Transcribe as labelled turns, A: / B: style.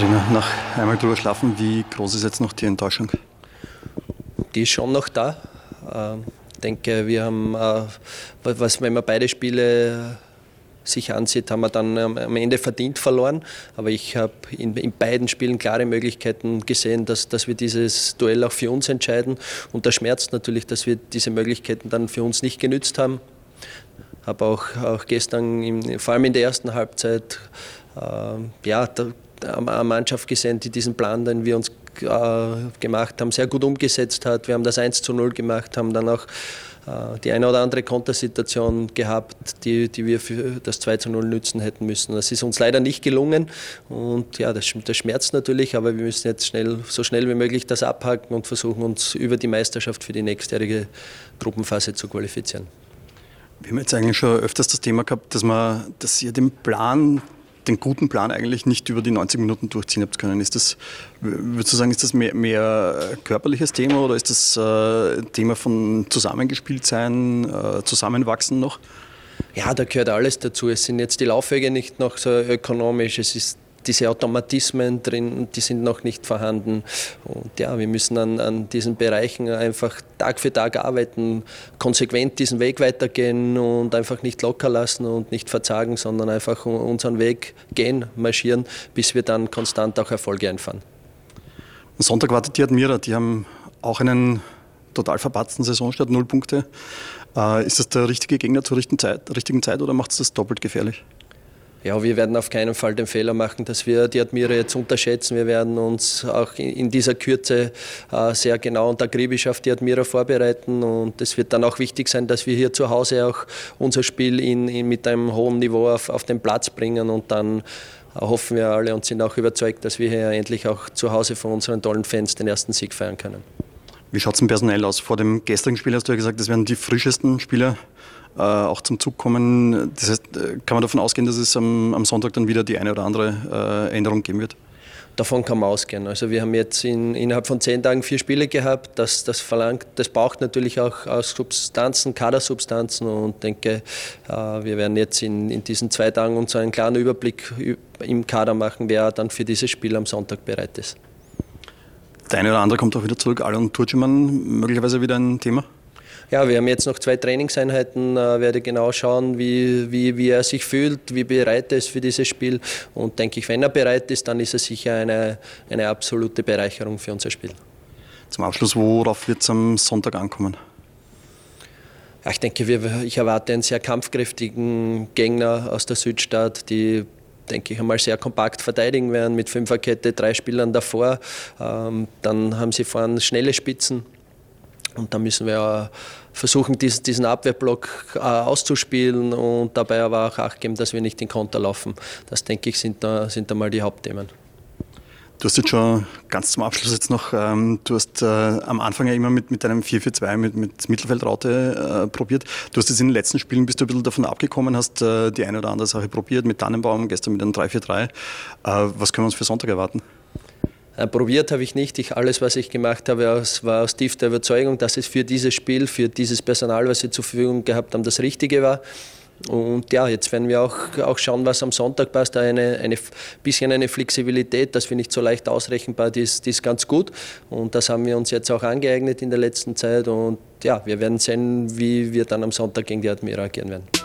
A: Trainer, nach einmal drüber schlafen, wie groß ist jetzt noch die Enttäuschung?
B: Die ist schon noch da. Ähm, ich denke, wir haben, äh, was, wenn man beide Spiele sich ansieht, haben wir dann am Ende verdient verloren. Aber ich habe in, in, beiden Spielen klare Möglichkeiten gesehen, dass, dass wir dieses Duell auch für uns entscheiden. Und das schmerzt natürlich, dass wir diese Möglichkeiten dann für uns nicht genützt haben. Habe auch, auch gestern, im, vor allem in der ersten Halbzeit, äh, ja, eine Mannschaft gesehen, die diesen Plan, den wir uns äh, gemacht haben, sehr gut umgesetzt hat. Wir haben das 1 zu 0 gemacht, haben dann auch äh, die eine oder andere Kontersituation gehabt, die, die wir für das 2 zu 0 nützen hätten müssen. Das ist uns leider nicht gelungen und ja, das, das schmerzt natürlich, aber wir müssen jetzt schnell, so schnell wie möglich das abhaken und versuchen, uns über die Meisterschaft für die nächstjährige Gruppenphase zu qualifizieren.
A: Wir haben jetzt eigentlich schon öfters das Thema gehabt, dass, man, dass ihr den Plan den guten Plan eigentlich nicht über die 90 Minuten durchziehen habt können. Ist das, würdest du sagen, ist das mehr, mehr körperliches Thema oder ist das äh, Thema von Zusammengespieltsein, äh, Zusammenwachsen noch?
B: Ja, da gehört alles dazu. Es sind jetzt die Laufwege nicht noch so ökonomisch. Es ist diese Automatismen drin, die sind noch nicht vorhanden. Und ja, wir müssen an, an diesen Bereichen einfach Tag für Tag arbeiten, konsequent diesen Weg weitergehen und einfach nicht locker lassen und nicht verzagen, sondern einfach unseren Weg gehen, marschieren, bis wir dann konstant auch Erfolge einfahren.
A: Am Sonntag wartet die Admira, die haben auch einen total verpatzten Saisonstart, null Punkte. Äh, ist das der richtige Gegner zur richtigen Zeit, richtigen Zeit oder macht es das doppelt gefährlich?
B: Ja, wir werden auf keinen Fall den Fehler machen, dass wir die Admira jetzt unterschätzen. Wir werden uns auch in dieser Kürze äh, sehr genau und akribisch auf die Admira vorbereiten. Und es wird dann auch wichtig sein, dass wir hier zu Hause auch unser Spiel in, in, mit einem hohen Niveau auf, auf den Platz bringen. Und dann hoffen wir alle und sind auch überzeugt, dass wir hier endlich auch zu Hause von unseren tollen Fans den ersten Sieg feiern können.
A: Wie schaut es denn personell aus? Vor dem gestrigen Spiel hast du ja gesagt, das werden die frischesten Spieler äh, auch zum Zug kommen. Das heißt, äh, kann man davon ausgehen, dass es am, am Sonntag dann wieder die eine oder andere äh, Änderung geben wird?
B: Davon kann man ausgehen. Also wir haben jetzt in, innerhalb von zehn Tagen vier Spiele gehabt. Das, das verlangt, das braucht natürlich auch, auch Substanzen, Kadersubstanzen und denke, äh, wir werden jetzt in, in diesen zwei Tagen uns einen klaren Überblick im Kader machen, wer dann für dieses Spiel am Sonntag bereit ist.
A: Der eine oder andere kommt auch wieder zurück. Alon Turciman möglicherweise wieder ein Thema?
B: Ja, wir haben jetzt noch zwei Trainingseinheiten, äh, werde genau schauen, wie, wie, wie er sich fühlt, wie bereit er ist für dieses Spiel. Und denke ich, wenn er bereit ist, dann ist er sicher eine, eine absolute Bereicherung für unser Spiel.
A: Zum Abschluss, worauf wird es am Sonntag ankommen?
B: Ja, ich denke, wir, ich erwarte einen sehr kampfkräftigen Gegner aus der Südstadt, die denke ich einmal sehr kompakt verteidigen werden mit Fünferkette, drei Spielern davor. Ähm, dann haben sie vorne schnelle Spitzen. Und da müssen wir versuchen, diesen Abwehrblock äh, auszuspielen und dabei aber auch Acht geben, dass wir nicht in Konter laufen. Das, denke ich, sind, sind einmal die Hauptthemen.
A: Du hast jetzt schon ganz zum Abschluss jetzt noch, ähm, du hast äh, am Anfang ja immer mit, mit einem 4-4-2, mit, mit Mittelfeldraute äh, probiert. Du hast jetzt in den letzten Spielen, bist du ein bisschen davon abgekommen, hast äh, die eine oder andere Sache probiert, mit Tannenbaum, gestern mit einem 3-4-3. Äh, was können wir uns für Sonntag erwarten?
B: Äh, probiert habe ich nicht. Ich, alles, was ich gemacht habe, war aus tiefster Überzeugung, dass es für dieses Spiel, für dieses Personal, was wir zur Verfügung gehabt haben, das Richtige war. Und ja, jetzt werden wir auch, auch schauen, was am Sonntag passt. Eine, eine bisschen eine Flexibilität, dass wir nicht so leicht ausrechenbar, die ist, die ist ganz gut. Und das haben wir uns jetzt auch angeeignet in der letzten Zeit. Und ja, wir werden sehen, wie wir dann am Sonntag gegen die Admira agieren werden.